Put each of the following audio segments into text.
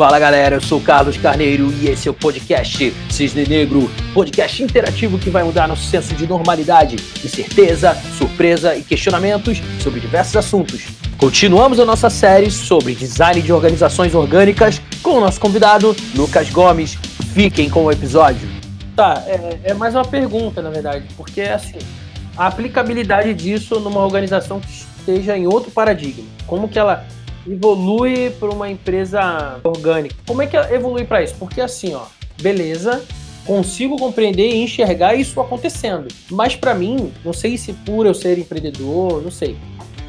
Fala galera, eu sou Carlos Carneiro e esse é o podcast Cisne Negro, podcast interativo que vai mudar nosso senso de normalidade, incerteza, surpresa e questionamentos sobre diversos assuntos. Continuamos a nossa série sobre design de organizações orgânicas com o nosso convidado Lucas Gomes. Fiquem com o episódio. Tá, é, é mais uma pergunta na verdade, porque assim, a aplicabilidade disso numa organização que esteja em outro paradigma, como que ela evolui para uma empresa orgânica. Como é que evolui para isso? Porque assim, ó, beleza, consigo compreender e enxergar isso acontecendo. Mas para mim, não sei se por eu ser empreendedor, não sei.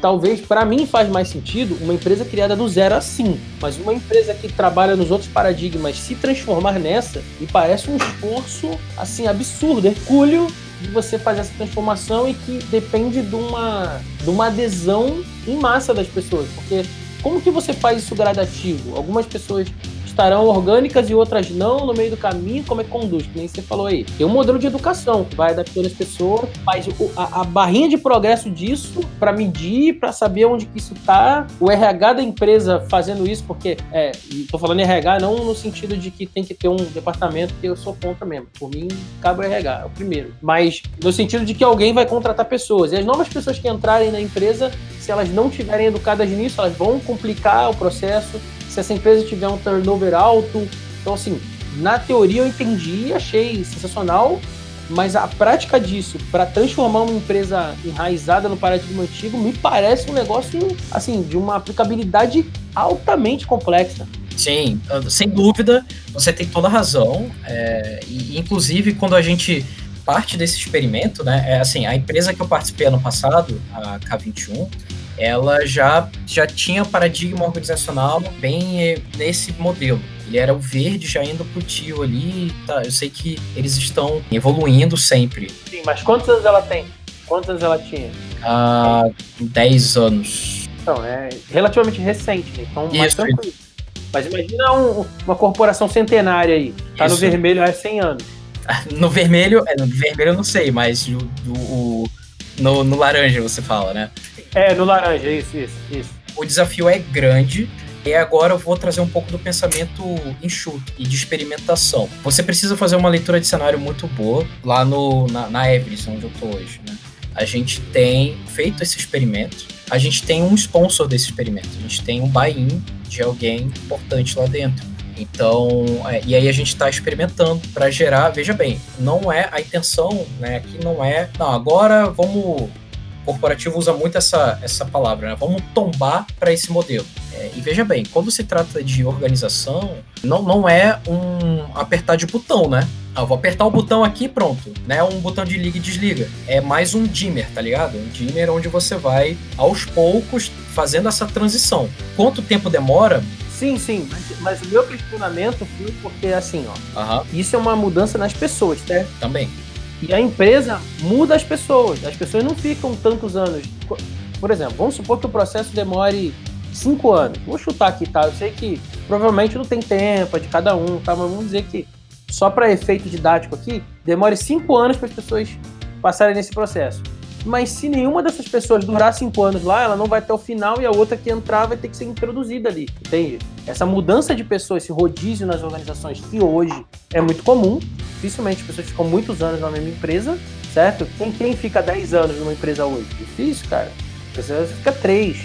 Talvez para mim faz mais sentido uma empresa criada do zero assim, mas uma empresa que trabalha nos outros paradigmas se transformar nessa me parece um esforço assim absurdo, hercúleo de você fazer essa transformação e que depende de uma, de uma adesão em massa das pessoas, porque como que você faz isso gradativo? Algumas pessoas estarão orgânicas e outras não no meio do caminho, como é que conduz? Que nem você falou aí. Tem um modelo de educação que vai adaptando as pessoas, faz a, a barrinha de progresso disso para medir, para saber onde que isso tá. O RH da empresa fazendo isso, porque, é, tô falando RH não no sentido de que tem que ter um departamento que eu sou contra mesmo. Por mim, cabe o RH, é o primeiro. Mas no sentido de que alguém vai contratar pessoas. E as novas pessoas que entrarem na empresa, se elas não tiverem educadas nisso, elas vão complicar o processo se essa empresa tiver um turnover alto. Então, assim, na teoria eu entendi, achei sensacional, mas a prática disso para transformar uma empresa enraizada no paradigma antigo me parece um negócio, assim, de uma aplicabilidade altamente complexa. Sim, sem dúvida, você tem toda a razão. É, e, inclusive, quando a gente parte desse experimento, né, é assim, a empresa que eu participei ano passado, a K21, ela já, já tinha paradigma organizacional bem eh, nesse modelo. Ele era o verde já indo pro tio ali. Tá, eu sei que eles estão evoluindo sempre. Sim, mas quantos anos ela tem? Quantos anos ela tinha? Ah, 10 anos. Então, é relativamente recente, né? Então, mais Isso. tranquilo. Mas imagina um, uma corporação centenária aí. Tá Isso. no vermelho há 100 anos. No vermelho, é, no vermelho eu não sei, mas o, o, no, no laranja você fala, né? É, no laranja, isso, isso, isso. O desafio é grande, e agora eu vou trazer um pouco do pensamento enxuto e de experimentação. Você precisa fazer uma leitura de cenário muito boa lá no, na, na Everest, onde eu tô hoje, né? A gente tem feito esse experimento, a gente tem um sponsor desse experimento, a gente tem um buy-in de alguém importante lá dentro. Então, é, e aí a gente está experimentando para gerar, veja bem, não é a intenção, né? Aqui não é, não, agora vamos corporativo usa muito essa, essa palavra, né? Vamos tombar para esse modelo. É, e veja bem, quando se trata de organização, não, não é um apertar de botão, né? Ah, vou apertar o botão aqui pronto. Não é um botão de liga e desliga. É mais um dimmer, tá ligado? Um dimmer onde você vai, aos poucos, fazendo essa transição. Quanto tempo demora? Sim, sim, mas, mas o meu questionamento foi porque, assim, ó, uhum. isso é uma mudança nas pessoas, certo? Também. E a empresa muda as pessoas. As pessoas não ficam tantos anos. Por exemplo, vamos supor que o processo demore cinco anos. Vou chutar aqui, tá? Eu sei que provavelmente não tem tempo é de cada um, tá? Mas vamos dizer que só para efeito didático aqui, demore cinco anos para as pessoas passarem nesse processo. Mas se nenhuma dessas pessoas durar cinco anos lá, ela não vai até o final e a outra que entrar vai ter que ser introduzida ali, entende? Essa mudança de pessoas, esse rodízio nas organizações que hoje é muito comum, dificilmente as pessoas ficam muitos anos na mesma empresa, certo? Quem, quem fica 10 anos numa empresa hoje? Difícil, cara. A pessoa fica 3,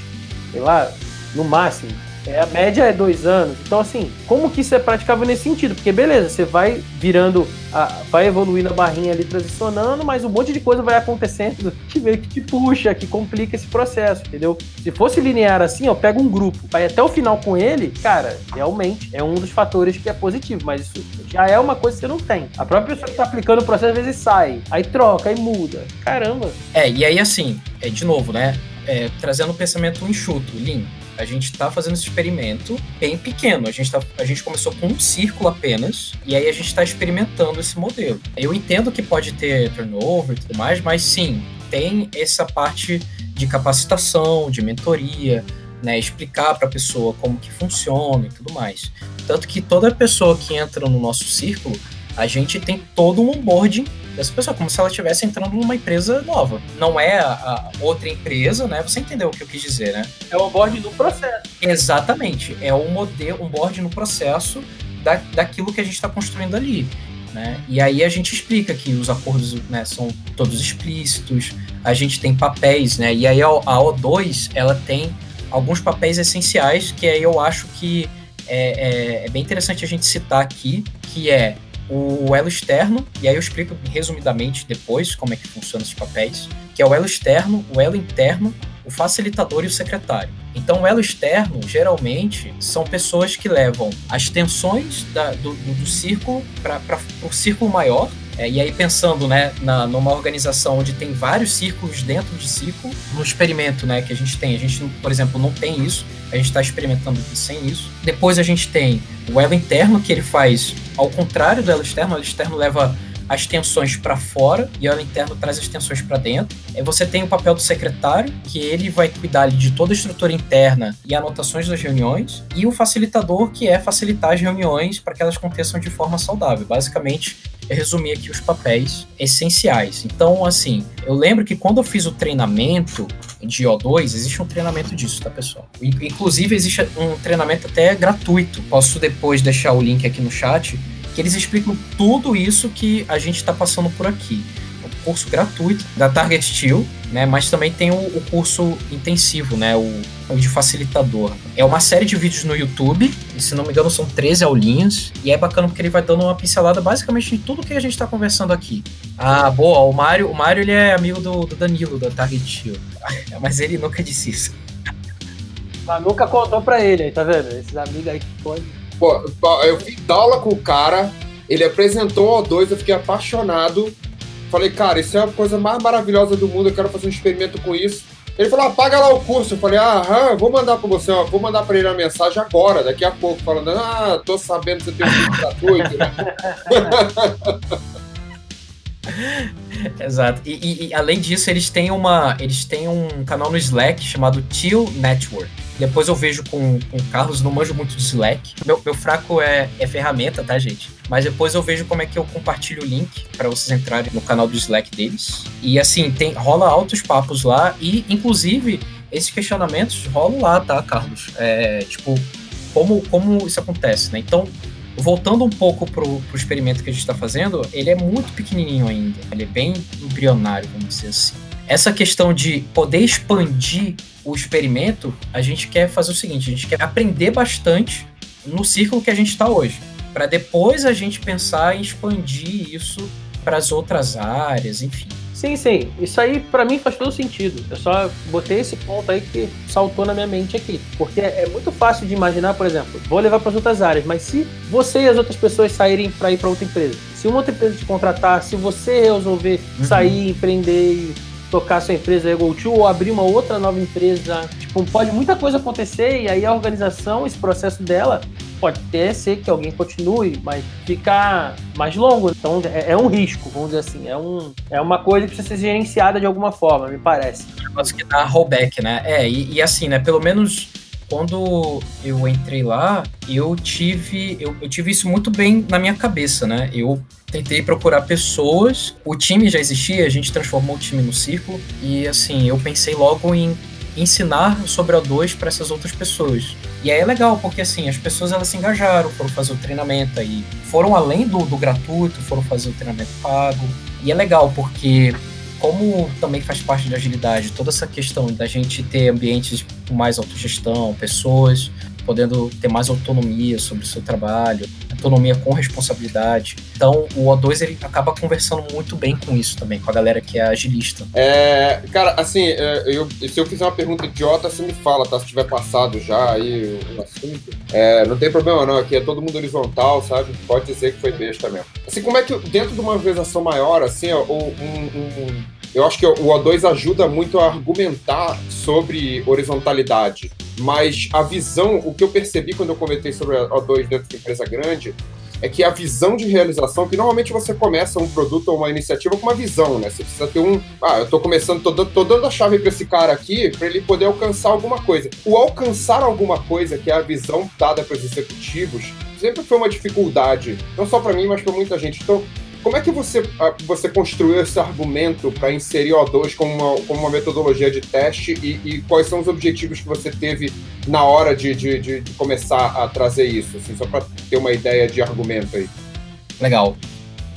sei lá, no máximo. É, a média é dois anos. Então, assim, como que isso é praticável nesse sentido? Porque, beleza, você vai virando, a, vai evoluindo a barrinha ali, transicionando, mas um monte de coisa vai acontecendo que meio que te puxa, que complica esse processo, entendeu? Se fosse linear assim, ó, pega um grupo, vai até o final com ele, cara, realmente é um dos fatores que é positivo, mas isso já é uma coisa que você não tem. A própria pessoa que tá aplicando o processo às vezes sai, aí troca, aí muda. Caramba. É, e aí assim, é de novo, né? É, trazendo o pensamento enxuto, limpo a gente está fazendo esse experimento bem pequeno. A gente, tá, a gente começou com um círculo apenas, e aí a gente está experimentando esse modelo. Eu entendo que pode ter turnover e tudo mais, mas sim, tem essa parte de capacitação, de mentoria, né, explicar para a pessoa como que funciona e tudo mais. Tanto que toda pessoa que entra no nosso círculo, a gente tem todo um onboarding dessa pessoa, como se ela estivesse entrando numa empresa nova. Não é outra empresa, né? Você entendeu o que eu quis dizer, né? É o board no processo. Exatamente. É um modelo, um board no processo da, daquilo que a gente está construindo ali. Né? E aí a gente explica que os acordos né, são todos explícitos, a gente tem papéis, né? E aí a, a O2 ela tem alguns papéis essenciais que aí eu acho que é, é, é bem interessante a gente citar aqui, que é o elo externo, e aí eu explico resumidamente depois como é que funcionam esses papéis, que é o elo externo, o elo interno, o facilitador e o secretário. Então, o elo externo, geralmente, são pessoas que levam as tensões da, do, do, do, círculo para o círculo maior, é, e aí, pensando né, na, numa organização onde tem vários círculos dentro de círculo, no experimento né, que a gente tem, a gente, por exemplo, não tem isso, a gente está experimentando sem isso. Depois a gente tem o elo interno, que ele faz ao contrário do elo externo, o elo externo leva as tensões para fora e o elo interno traz as tensões para dentro. Aí você tem o papel do secretário, que ele vai cuidar de toda a estrutura interna e anotações das reuniões, e o facilitador, que é facilitar as reuniões para que elas aconteçam de forma saudável. Basicamente, eu resumi aqui os papéis essenciais. Então, assim, eu lembro que quando eu fiz o treinamento de O2, existe um treinamento disso, tá, pessoal? Inclusive, existe um treinamento até gratuito. Posso depois deixar o link aqui no chat que eles explicam tudo isso que a gente está passando por aqui. Curso gratuito da Target Steel, né? Mas também tem o, o, curso intensivo, né? O, o de facilitador. É uma série de vídeos no YouTube, e se não me engano são 13 aulinhas, e é bacana porque ele vai dando uma pincelada basicamente de tudo que a gente está conversando aqui. Ah, boa, o Mário, o Mário ele é amigo do, do Danilo, da Target Steel. Mas ele nunca disse isso. Mas nunca contou pra ele, tá vendo? Esses amigos aí que foi Pô, eu fui dar aula com o cara, ele apresentou o O2, eu fiquei apaixonado. Falei, cara, isso é a coisa mais maravilhosa do mundo, eu quero fazer um experimento com isso. Ele falou, apaga lá o curso. Eu falei, ah, vou mandar para você, ó, vou mandar para ele a mensagem agora, daqui a pouco, falando, ah, tô sabendo que você tem um curso gratuito. Exato. E, e, e, além disso, eles têm uma. Eles têm um canal no Slack chamado Teal Network. Depois eu vejo com, com o Carlos, não manjo muito de Slack. Meu, meu fraco é, é ferramenta, tá, gente? Mas depois eu vejo como é que eu compartilho o link para vocês entrarem no canal do Slack deles. E assim, tem rola altos papos lá e, inclusive, esses questionamentos rolam lá, tá, Carlos? É, tipo, como, como isso acontece, né? Então, voltando um pouco pro, pro experimento que a gente está fazendo, ele é muito pequenininho ainda. Ele é bem embrionário, vamos dizer assim. Essa questão de poder expandir o experimento, a gente quer fazer o seguinte: a gente quer aprender bastante no círculo que a gente está hoje, para depois a gente pensar em expandir isso para as outras áreas, enfim. Sim, sim. Isso aí para mim faz todo sentido. Eu só botei esse ponto aí que saltou na minha mente aqui. Porque é muito fácil de imaginar, por exemplo, vou levar para as outras áreas, mas se você e as outras pessoas saírem para ir para outra empresa, se uma outra empresa te contratar, se você resolver uhum. sair, empreender e tocar sua empresa GoTo ou abrir uma outra nova empresa. Tipo, pode muita coisa acontecer e aí a organização, esse processo dela, pode até ser que alguém continue, mas ficar mais longo. Então é, é, um risco, vamos dizer assim. É, um, é uma coisa que precisa ser gerenciada de alguma forma, me parece. Negócio que dá rollback, né? É, e, e assim, né? Pelo menos quando eu entrei lá, eu tive, eu, eu, tive isso muito bem na minha cabeça, né? Eu tentei procurar pessoas, o time já existia, a gente transformou o time no círculo, e assim, eu pensei logo em ensinar sobre o O2 para essas outras pessoas. E aí é legal, porque assim, as pessoas elas se engajaram, foram fazer o treinamento aí, foram além do, do gratuito, foram fazer o treinamento pago. E é legal, porque como também faz parte da agilidade, toda essa questão da gente ter ambientes com mais autogestão, pessoas podendo ter mais autonomia sobre o seu trabalho, autonomia com responsabilidade. Então, o O2 ele acaba conversando muito bem com isso também, com a galera que é agilista. É, cara, assim, é, eu, se eu fizer uma pergunta idiota, você me fala, tá? Se tiver passado já aí o assunto. É, não tem problema não, aqui é todo mundo horizontal, sabe? Pode dizer que foi besta mesmo. Assim, como é que dentro de uma organização maior, assim, um, um eu acho que o O2 ajuda muito a argumentar sobre horizontalidade. Mas a visão, o que eu percebi quando eu comentei sobre o O2 dentro de empresa grande, é que a visão de realização, que normalmente você começa um produto ou uma iniciativa com uma visão, né? Você precisa ter um. Ah, eu tô começando, tô, tô dando a chave para esse cara aqui para ele poder alcançar alguma coisa. O alcançar alguma coisa, que é a visão dada para os executivos, sempre foi uma dificuldade, não só para mim, mas para muita gente. Então, como é que você, você construiu esse argumento para inserir O2 como uma, como uma metodologia de teste e, e, quais são os objetivos que você teve na hora de, de, de começar a trazer isso? Assim, só para ter uma ideia de argumento aí. Legal.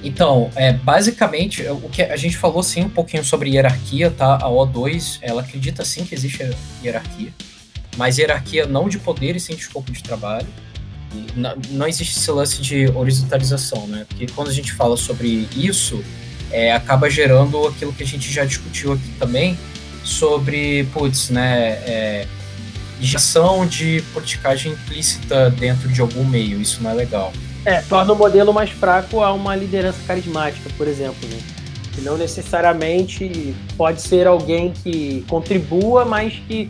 Então, é, basicamente, o que a gente falou sim um pouquinho sobre hierarquia, tá? A O2, ela acredita sim que existe hierarquia, mas hierarquia não de poder e sim de escopo de trabalho. Não, não existe esse lance de horizontalização, né? Porque quando a gente fala sobre isso, é, acaba gerando aquilo que a gente já discutiu aqui também, sobre, putz, né, é, gestão de politicagem implícita dentro de algum meio, isso não é legal. É, torna o modelo mais fraco a uma liderança carismática, por exemplo, né? Que não necessariamente pode ser alguém que contribua, mas que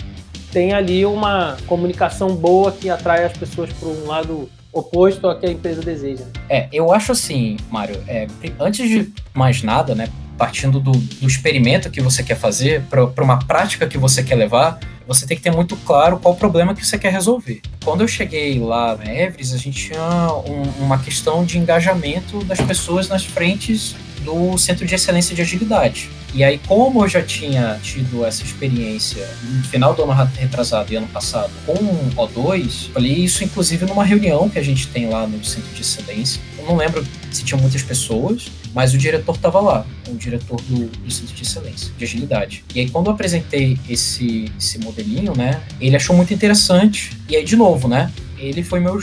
tem ali uma comunicação boa que atrai as pessoas para um lado oposto ao que a empresa deseja. É, eu acho assim, Mário, é, antes de mais nada, né, partindo do, do experimento que você quer fazer para uma prática que você quer levar, você tem que ter muito claro qual o problema que você quer resolver. Quando eu cheguei lá na Everest, a gente tinha um, uma questão de engajamento das pessoas nas frentes do Centro de Excelência de Agilidade. E aí, como eu já tinha tido essa experiência no final do ano retrasado e ano passado com o O2, falei isso inclusive numa reunião que a gente tem lá no Centro de Excelência. Eu não lembro se tinha muitas pessoas, mas o diretor estava lá, o diretor do, do, Centro de Excelência, de Agilidade. E aí, quando eu apresentei esse, esse modelinho, né, ele achou muito interessante. E aí, de novo, né, ele foi meu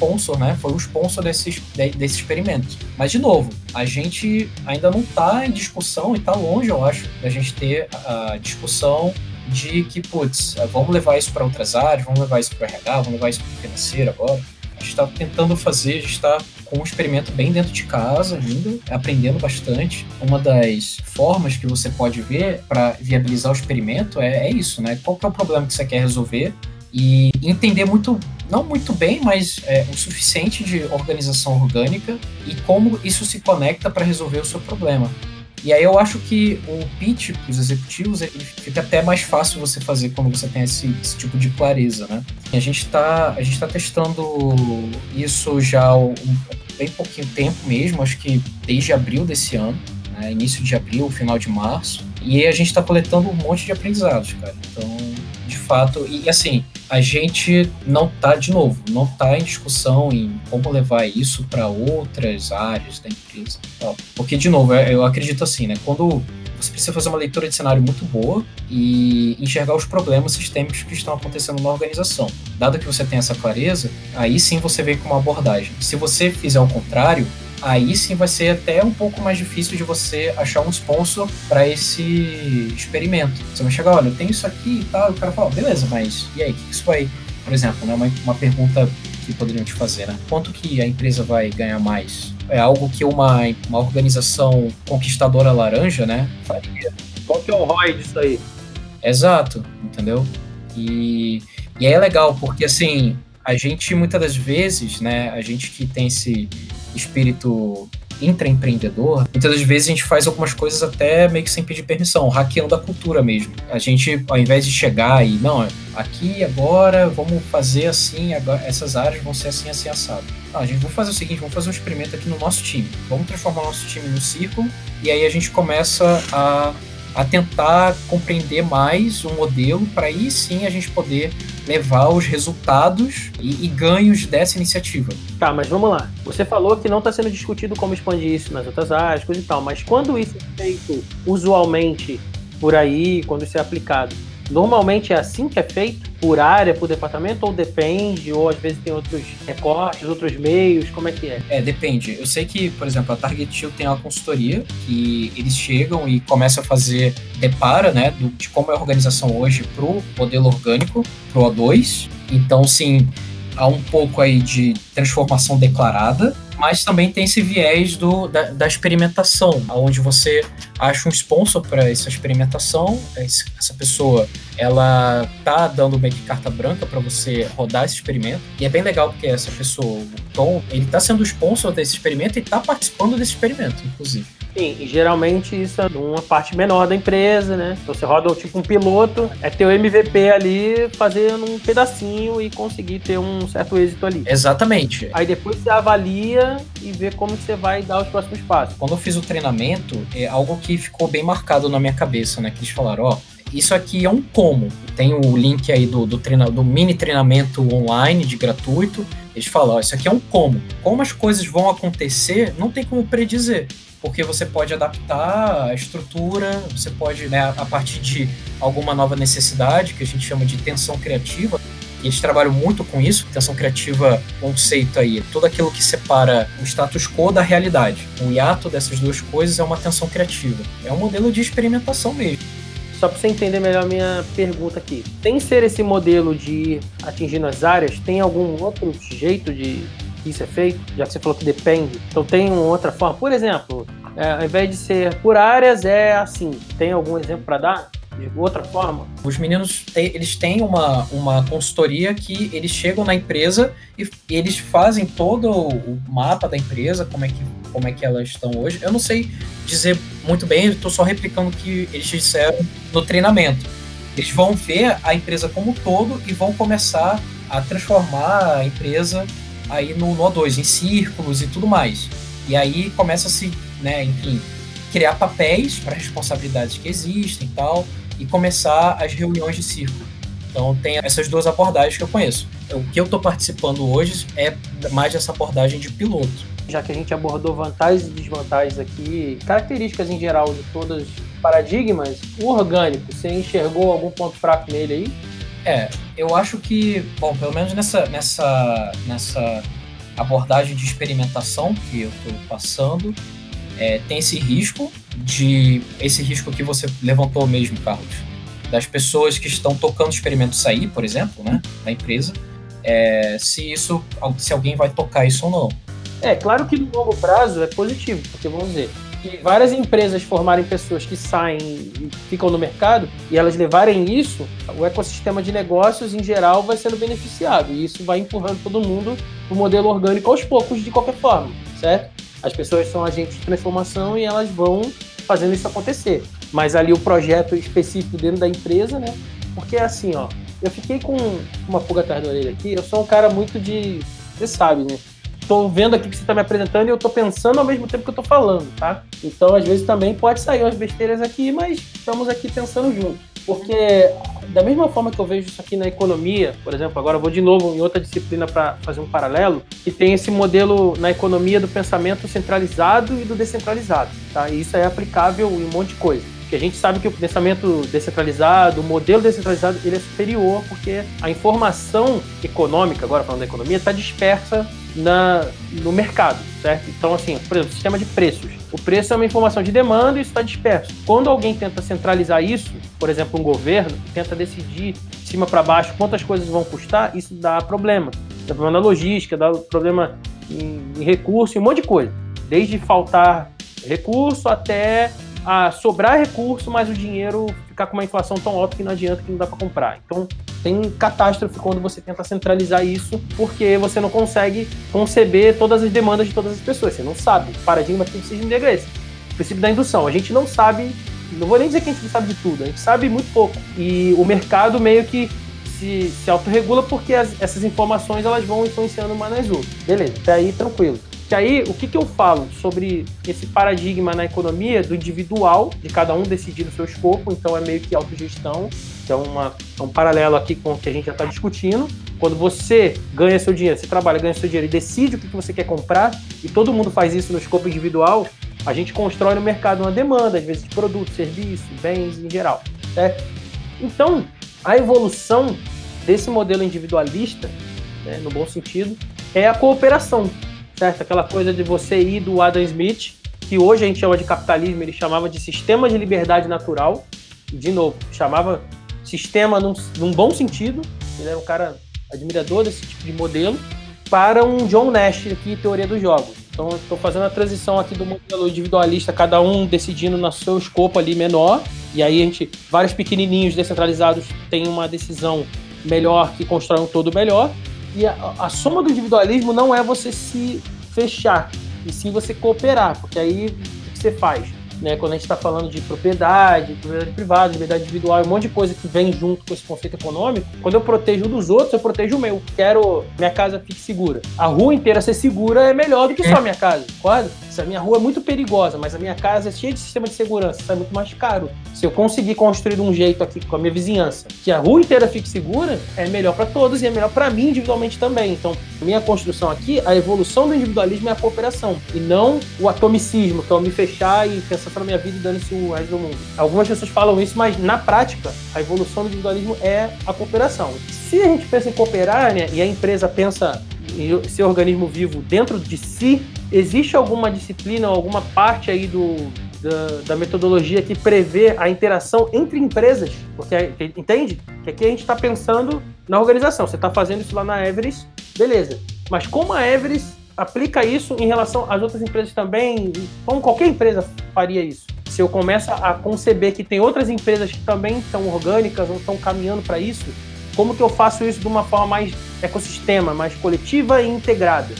sponsor, né? Foi o sponsor desse, desse experimento. Mas, de novo, a gente ainda não está em discussão e está longe, eu acho, da gente ter a discussão de que, putz, vamos levar isso para outras áreas, vamos levar isso para o RH, vamos levar isso para o financeiro agora. A gente está tentando fazer, a gente está com um experimento bem dentro de casa ainda, aprendendo bastante. Uma das formas que você pode ver para viabilizar o experimento é, é, isso, né? Qual é o problema que você quer resolver e entender muito, não muito bem, mas é, o suficiente de organização orgânica e como isso se conecta para resolver o seu problema. E aí eu acho que o pitch para os executivos ele fica até mais fácil você fazer quando você tem esse, esse tipo de clareza, né? E a gente está a gente tá testando isso já há um, bem pouquinho tempo mesmo, acho que desde abril desse ano, né? início de abril, final de março, e a gente está coletando um monte de aprendizados, cara. Então, de fato, e assim, a gente não está de novo, não está em discussão em como levar isso para outras áreas da empresa. Porque, de novo, é, eu acredito assim, né? Quando você precisa fazer uma leitura de cenário muito boa e enxergar os problemas sistêmicos que estão acontecendo na organização. Dado que você tem essa clareza, aí sim você vem com uma abordagem. Se você fizer o contrário, aí sim vai ser até um pouco mais difícil de você achar um sponsor para esse experimento. Você vai chegar, olha, eu tenho isso aqui e tal, e o cara fala, beleza, mas e aí, o que isso vai, por exemplo, né, uma, uma pergunta que poderiam te fazer, né? Quanto que a empresa vai ganhar mais? É algo que uma, uma organização conquistadora laranja, né, faria. Qual que é o ROI disso aí? Exato, entendeu? E, e aí é legal, porque assim, a gente muitas das vezes, né, a gente que tem esse espírito intraempreendedor, muitas das vezes a gente faz algumas coisas até meio que sem pedir permissão, hackeando a cultura mesmo. A gente, ao invés de chegar e, não, aqui agora vamos fazer assim, agora, essas áreas vão ser assim, assim, assado. Não, a gente vai fazer o seguinte, vamos fazer um experimento aqui no nosso time. Vamos transformar o nosso time no círculo e aí a gente começa a a tentar compreender mais o modelo para aí sim a gente poder levar os resultados e, e, ganhos dessa iniciativa. Tá, mas vamos lá. Você falou que não está sendo discutido como expandir isso nas outras áreas, coisa e tal, mas quando isso é feito usualmente por aí, quando isso é aplicado, Normalmente é assim que é feito? Por área, por departamento? Ou depende? Ou às vezes tem outros recortes, outros meios? Como é que é? É, depende. Eu sei que, por exemplo, a Target Shield tem uma consultoria que eles chegam e começam a fazer, depara, né, de como é a organização hoje pro modelo orgânico, pro O2. Então, sim, há um pouco aí de transformação declarada, mas também tem esse viés do, da, da experimentação, onde você acha um sponsor para essa experimentação, essa pessoa ela tá dando meio que carta branca para você rodar esse experimento, e é bem legal porque essa pessoa, o Tom, ele tá sendo o sponsor desse experimento e tá participando desse experimento, inclusive. Sim, e geralmente isso é uma parte menor da empresa, né? Então você roda tipo um piloto, é ter o MVP ali fazendo um pedacinho e conseguir ter um certo êxito ali. Exatamente. Aí depois você avalia e vê como você vai dar os próximos passos. Quando eu fiz o treinamento, é algo que ficou bem marcado na minha cabeça, né? Que eles falaram, ó, isso aqui é um como. Tem o link aí do, do, treina, do mini treinamento online de gratuito. Eles falam, ó, isso aqui é um como. Como as coisas vão acontecer, não tem como predizer. Porque você pode adaptar a estrutura, você pode, né, a partir de alguma nova necessidade, que a gente chama de tensão criativa, e eles trabalham muito com isso, tensão criativa, conceito aí, tudo aquilo que separa o status quo da realidade. O hiato dessas duas coisas é uma tensão criativa. É um modelo de experimentação mesmo só para você entender melhor a minha pergunta aqui. Sem ser esse modelo de atingindo as áreas, tem algum outro jeito de que isso é feito? Já que você falou que depende. Então tem uma outra forma. Por exemplo, é, ao invés de ser por áreas, é assim. Tem algum exemplo para dar? outra forma? Os meninos eles têm uma, uma consultoria que eles chegam na empresa e, e eles fazem todo o mapa da empresa, como é que como é que elas estão hoje. Eu não sei dizer muito bem, estou só replicando o que eles disseram no treinamento. Eles vão ver a empresa como um todo e vão começar a transformar a empresa aí no, no O2, em círculos e tudo mais. E aí começa a se, né, enfim, criar papéis para responsabilidades que existem e tal, e começar as reuniões de círculo. Então tem essas duas abordagens que eu conheço. O que eu estou participando hoje é mais dessa abordagem de piloto já que a gente abordou vantagens e desvantagens aqui, características em geral de todos os paradigmas, o orgânico, você enxergou algum ponto fraco nele aí? É, eu acho que, bom, pelo menos nessa, nessa, nessa abordagem de experimentação que eu estou passando, é, tem esse risco de esse risco que você levantou mesmo, Carlos, das pessoas que estão tocando experimento sair, por exemplo, né, da empresa, é, se isso, se alguém vai tocar isso ou não. É, claro que no longo prazo é positivo, porque vamos dizer, que várias empresas formarem pessoas que saem e ficam no mercado e elas levarem isso, o ecossistema de negócios em geral vai sendo beneficiado e isso vai empurrando todo mundo o modelo orgânico aos poucos de qualquer forma, certo? As pessoas são agentes de transformação e elas vão fazendo isso acontecer. Mas ali o projeto específico dentro da empresa, né? Porque é assim, ó, eu fiquei com uma pulga atrás da orelha aqui, eu sou um cara muito de. Você sabe, né? Tô vendo aqui que você está me apresentando e eu tô pensando ao mesmo tempo que eu tô falando, tá? Então, às vezes também pode sair umas besteiras aqui, mas estamos aqui pensando juntos. Porque da mesma forma que eu vejo isso aqui na economia, por exemplo, agora vou de novo em outra disciplina para fazer um paralelo, que tem esse modelo na economia do pensamento centralizado e do descentralizado, tá? E isso é aplicável em um monte de coisa. Porque a gente sabe que o pensamento descentralizado, o modelo descentralizado, ele é superior porque a informação econômica, agora falando da economia, está dispersa na, no mercado, certo? Então, assim, por exemplo, sistema de preços. O preço é uma informação de demanda e isso está disperso. Quando alguém tenta centralizar isso, por exemplo, um governo, tenta decidir de cima para baixo quantas coisas vão custar, isso dá problema. Dá problema na logística, dá problema em, em recurso, em um monte de coisa. Desde faltar recurso até a sobrar recurso, mas o dinheiro ficar com uma inflação tão alta que não adianta que não dá para comprar. Então, tem catástrofe quando você tenta centralizar isso, porque você não consegue conceber todas as demandas de todas as pessoas. Você não sabe. O paradigma que ser negra esse. O princípio da indução. A gente não sabe, não vou nem dizer que a gente não sabe de tudo, a gente sabe muito pouco. E o mercado meio que se, se autorregula porque as, essas informações elas vão influenciando uma nas outras. Beleza, até aí tranquilo. Que aí, o que, que eu falo sobre esse paradigma na economia do individual, de cada um decidir o seu escopo, então é meio que autogestão, então uma, é um paralelo aqui com o que a gente já está discutindo. Quando você ganha seu dinheiro, você trabalha, ganha seu dinheiro e decide o que, que você quer comprar, e todo mundo faz isso no escopo individual, a gente constrói no mercado uma demanda, às vezes de produtos, serviços, bens em geral. Certo? Então, a evolução desse modelo individualista, né, no bom sentido, é a cooperação certo? Aquela coisa de você ir do Adam Smith, que hoje a gente chama de capitalismo, ele chamava de sistema de liberdade natural, de novo, chamava sistema num, num bom sentido, ele era um cara admirador desse tipo de modelo, para um John Nash aqui, teoria dos jogos. Então, estou fazendo a transição aqui do modelo individualista, cada um decidindo no seu escopo ali menor, e aí a gente, vários pequenininhos descentralizados têm uma decisão melhor que constrói um todo melhor, e a, a soma do individualismo não é você se fechar, e sim você cooperar, porque aí que você faz né? Quando a gente está falando de propriedade, propriedade privada, liberdade individual, um monte de coisa que vem junto com esse conceito econômico. Quando eu protejo dos outros, eu protejo o meu. Quero minha casa fique segura. A rua inteira ser segura é melhor do que só a minha casa, quase. A minha rua é muito perigosa, mas a minha casa é cheia de sistema de segurança, isso é muito mais caro. Se eu conseguir construir de um jeito aqui com a minha vizinhança, que a rua inteira fique segura, é melhor para todos e é melhor para mim individualmente também. Então, minha construção aqui, a evolução do individualismo é a cooperação e não o atomicismo, que é eu me fechar e pensar para minha vida e dane-se o resto do mundo. Algumas pessoas falam isso, mas na prática, a evolução do individualismo é a cooperação. Se a gente pensa em cooperar, né, e a empresa pensa em ser organismo vivo dentro de si, existe alguma disciplina, alguma parte aí do, da, da, metodologia que prevê a interação entre empresas, porque entende? Que aqui a gente está pensando na organização. Você está fazendo isso lá na Everest, beleza. Mas como a Everest aplica isso em relação às outras empresas também, como qualquer empresa faria isso. Se eu começo a conceber que tem outras empresas que também são orgânicas ou estão caminhando para isso, como que eu faço isso de uma forma mais ecossistema, mais coletiva e integrada?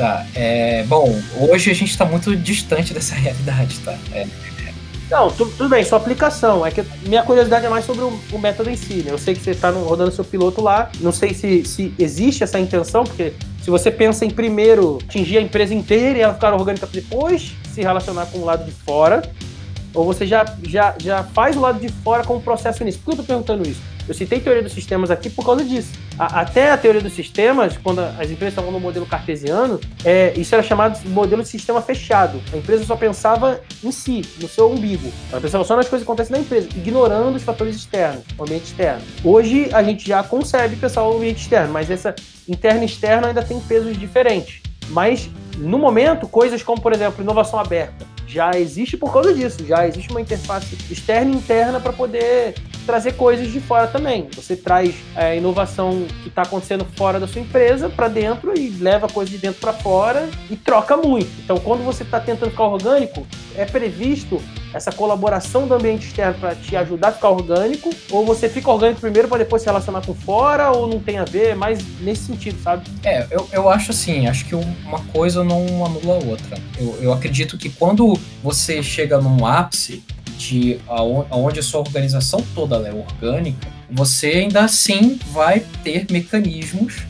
Tá, é, bom, hoje a gente está muito distante dessa realidade, tá? É. Não, tudo, tudo, bem, sua aplicação. É que minha curiosidade é mais sobre o, o método em si, né? Eu sei que você está rodando seu piloto lá, não sei se, se existe essa intenção, porque se você pensa em primeiro atingir a empresa inteira e ela ficar orgânica depois se relacionar com o lado de fora, ou você já, já, já faz o lado de fora como processo nisso. Por que eu estou perguntando isso? Eu citei teoria dos sistemas aqui por causa disso. A, até a teoria dos sistemas, quando as empresas estavam no modelo cartesiano, é, isso era chamado de modelo de sistema fechado. A empresa só pensava em si, no seu umbigo. Ela pensava só nas coisas que acontecem na empresa, ignorando os fatores externos, o ambiente externo. Hoje a gente já consegue pensar o ambiente externo, mas essa interna e externa ainda tem pesos diferentes. Mas no momento, coisas como, por exemplo, inovação aberta, já existe por causa disso, já existe uma interface externa e interna para poder trazer coisas de fora também. Você traz é, inovação que está acontecendo fora da sua empresa para dentro e leva coisa de dentro para fora e troca muito. Então, quando você está tentando ficar orgânico, é previsto essa colaboração do ambiente externo para te ajudar a ficar orgânico, ou você fica orgânico primeiro para depois se relacionar com fora, ou não tem a ver, mas nesse sentido, sabe? É, eu, eu acho assim, acho que uma coisa não anula a outra. Eu, eu acredito que quando você chega num ápice, de aonde a sua organização toda é orgânica, você ainda assim vai ter mecanismos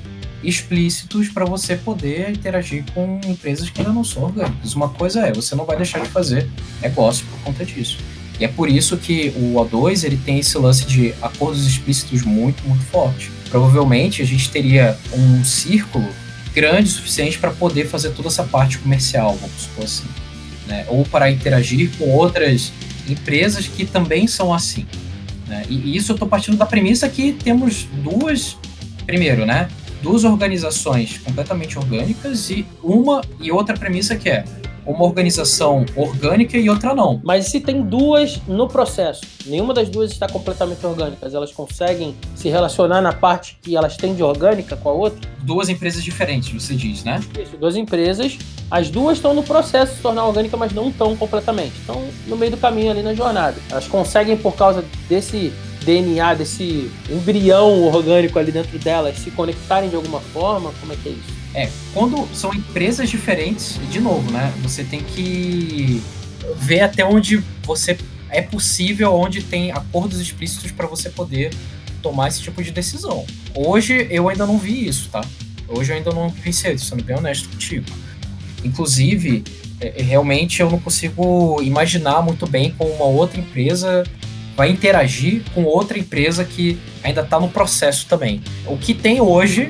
explícitos para você poder interagir com empresas que ainda não são orgânicas. Uma coisa é, você não vai deixar de fazer negócio por conta disso. E é por isso que o O2 ele tem esse lance de acordos explícitos muito, muito forte. Provavelmente a gente teria um círculo grande o suficiente para poder fazer toda essa parte comercial, vamos supor assim. Né? Ou para interagir com outras empresas que também são assim. Né? E, isso eu estou partindo da premissa que temos duas, primeiro, né? Duas organizações completamente orgânicas e uma e outra premissa que é uma organização orgânica e outra não. Mas se tem duas no processo, nenhuma das duas está completamente orgânicas, elas conseguem se relacionar na parte que elas têm de orgânica com a outra? Duas empresas diferentes, você diz, né? Isso, duas empresas. As duas estão no processo de se tornar orgânica, mas não estão completamente. Estão no meio do caminho ali na jornada. Elas conseguem, por causa desse DNA, desse embrião orgânico ali dentro delas, se conectarem de alguma forma? Como é que é isso? É, quando são empresas diferentes, de novo, né? Você tem que ver até onde você é possível, onde tem acordos explícitos para você poder tomar esse tipo de decisão. Hoje eu ainda não vi isso, tá? Hoje eu ainda não pensei isso, sendo bem honesto contigo. Inclusive, é, realmente eu não consigo imaginar muito bem como uma outra empresa vai interagir com outra empresa que ainda está no processo também. O que tem hoje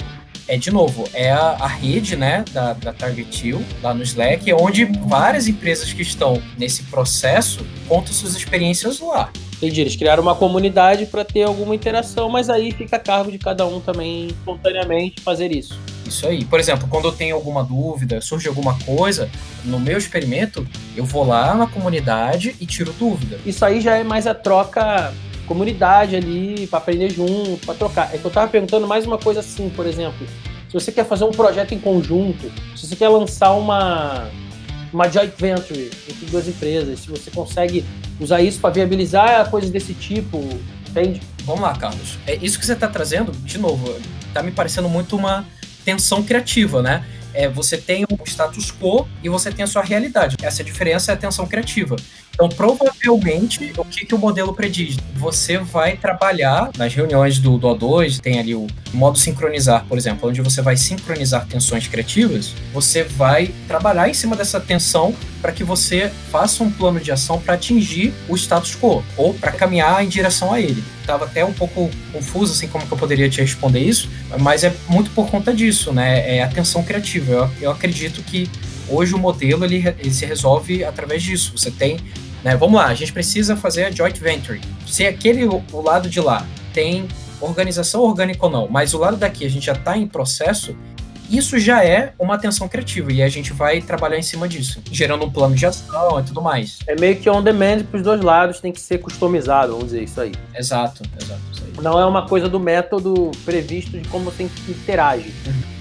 é, de novo, é a, a rede né, da, da Targetil, lá no Slack, onde várias empresas que estão nesse processo contam suas experiências lá. Entendi, eles criaram uma comunidade para ter alguma interação, mas aí fica a cargo de cada um também, espontaneamente, fazer isso. Isso aí. Por exemplo, quando eu tenho alguma dúvida, surge alguma coisa, no meu experimento, eu vou lá na comunidade e tiro dúvida. Isso aí já é mais a troca comunidade ali, para aprender junto, para trocar. É que eu tava perguntando mais uma coisa assim, por exemplo, se você quer fazer um projeto em conjunto, se você quer lançar uma uma joint venture entre duas empresas, se você consegue usar isso para viabilizar coisas desse tipo, entende? Vamos lá, Carlos. É isso que você está trazendo, de novo, tá me parecendo muito uma tensão criativa, né? é, você tem o status quo e você tem a sua realidade. Essa diferença é a atenção criativa. Então, provavelmente, o que, que o modelo prediz? Você vai trabalhar nas reuniões do, do O2, tem ali o modo sincronizar, por exemplo, onde você vai sincronizar tensões criativas, você vai trabalhar em cima dessa tensão para que você faça um plano de ação para atingir o status quo ou para caminhar em direção a ele. Estava até um pouco confuso assim como que eu poderia te responder isso, mas é muito por conta disso, né? É atenção criativa. Eu, eu acredito que hoje o modelo ele, ele se resolve através disso. Você tem né? Vamos lá, a gente precisa fazer a joint venture. Se aquele o lado de lá tem organização orgânica ou não, mas o lado daqui a gente já está em processo, isso já é uma atenção criativa e a gente vai trabalhar em cima disso, gerando um plano de ação e tudo mais. É meio que on demand para os dois lados, tem que ser customizado, vamos dizer isso aí. Exato, exato. Não é uma coisa do método previsto de como você interage.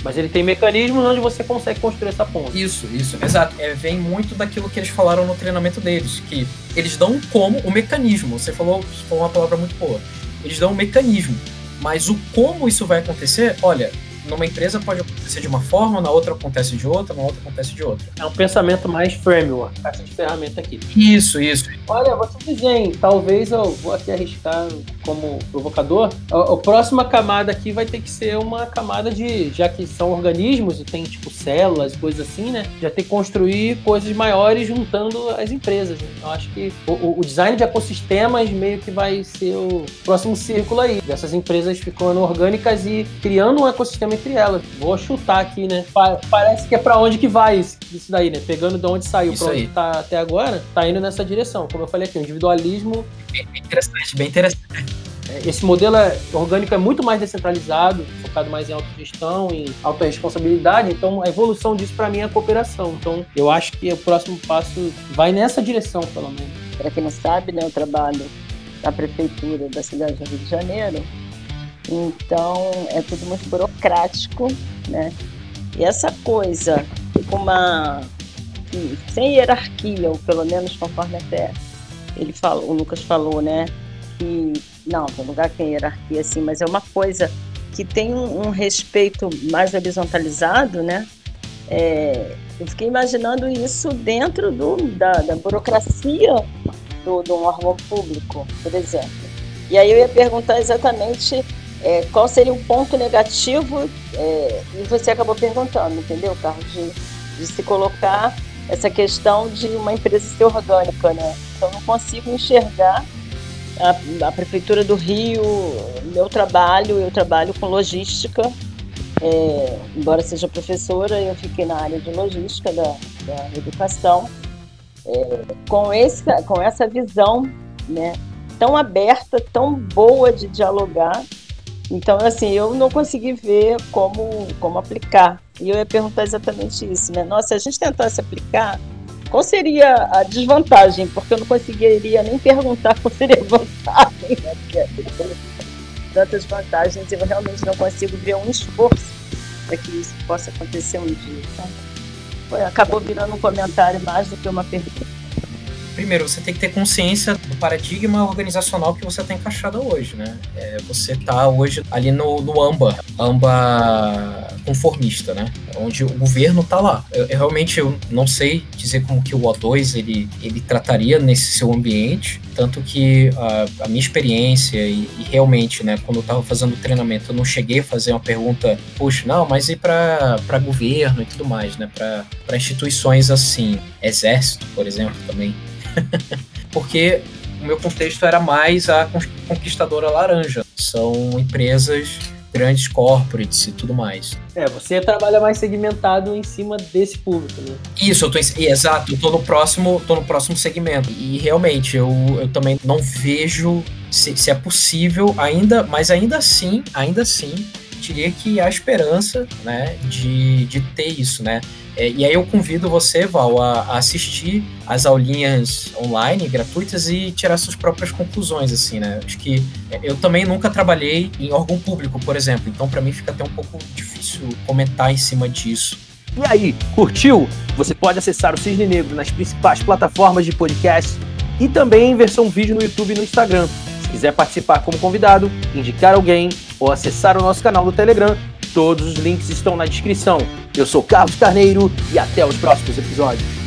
Mas ele tem mecanismos onde você consegue construir essa ponte. Isso, isso, exato. É, vem muito daquilo que eles falaram no treinamento deles, que eles dão como o mecanismo. Você falou, falou uma palavra muito boa. Eles dão um mecanismo. Mas o como isso vai acontecer, olha, numa empresa pode acontecer de uma forma, na outra acontece de outra, na outra acontece de outra. É um pensamento mais framework, caixa de ferramenta aqui. Isso, isso. Olha, dizer, hein, talvez eu vou aqui arriscar como provocador. A, a, próxima camada aqui vai ter que ser uma camada de, já que são organismos e tem tipo células, coisas assim, né? Já ter que construir coisas maiores juntando as empresas. Né? Eu acho que o, o design de ecossistemas meio que vai ser o próximo círculo aí, dessas empresas ficando orgânicas e criando um ecossistema entre elas. Vou chutar aqui, né? Pa parece que é para onde que vai isso, daí, né? Pegando de onde saiu para onde tá até agora, tá indo nessa direção. Como eu falei aqui, o individualismo. Bem interessante, bem interessante. É, esse modelo é, orgânico é muito mais descentralizado, focado mais em autogestão, em autorresponsabilidade. Então, a evolução disso para mim é a cooperação. Então, eu acho que o próximo passo vai nessa direção, pelo menos. Para quem não sabe, né, eu trabalho na prefeitura da cidade do Rio de Janeiro então é tudo muito burocrático, né? E essa coisa uma sem hierarquia, ou pelo menos conforme até ele falou, o Lucas falou, né? Que não, tem lugar que tem hierarquia assim, mas é uma coisa que tem um, um respeito mais horizontalizado, né? É, eu fiquei imaginando isso dentro do, da, da burocracia do, de um órgão público, por exemplo. E aí eu ia perguntar exatamente é, qual seria o ponto negativo, é, e você acabou perguntando, entendeu, Carlos, de, de, se colocar essa questão de uma empresa ser orgânica, né? Então, não consigo enxergar a, a Prefeitura do Rio, meu trabalho, eu trabalho com logística, é, embora seja professora, eu fiquei na área de logística da, da educação, é, com, esse, com essa visão né, tão aberta, tão boa de dialogar então, assim, eu não consegui ver como, como aplicar. E eu ia perguntar exatamente isso, né? Nossa, se a gente tentasse aplicar, qual seria a desvantagem? Porque eu não conseguiria nem perguntar qual seria a vantagem, né? Tantas vantagens, eu realmente não consigo ver um esforço para que isso possa acontecer um dia. Então, acabou virando um comentário mais do que uma pergunta primeiro, você tem que ter consciência do paradigma organizacional que você está encaixado hoje, né? É, você está hoje ali no, no AMBA, AMBA conformista, né? Onde o governo está lá. Eu, eu, realmente eu não sei dizer como que o O2 ele, ele trataria nesse seu ambiente, tanto que a, a minha experiência e, e, realmente, né, quando eu estava fazendo o treinamento, eu não cheguei a fazer uma pergunta, puxa, não, mas e para governo e tudo mais, né? Para instituições assim, exército, por exemplo, também. porque o meu contexto era mais a conquistadora laranja. São empresas grandes corporates e tudo mais. É, você trabalha mais segmentado em cima desse público, né? Isso, eu tô em, exato, eu tô no próximo, tô no próximo segmento. E realmente eu, eu também não vejo se, se é possível ainda, mas ainda assim, ainda assim, diria que há esperança, né, de, de ter isso, né? É, e aí eu convido você, Val, a, assistir as aulinhas online gratuitas e tirar suas próprias conclusões, assim, né? Acho que eu também nunca trabalhei em órgão público, por exemplo, então para mim fica até um pouco difícil comentar em cima disso. E aí, curtiu? Você pode acessar o Cisne Negro nas principais plataformas de podcast e também em versão vídeo no YouTube e no Instagram. Se quiser participar como convidado, indicar alguém ou acessar o nosso canal do Telegram, Todos os links estão na descrição. Eu sou Carlos Carneiro e até os próximos episódios.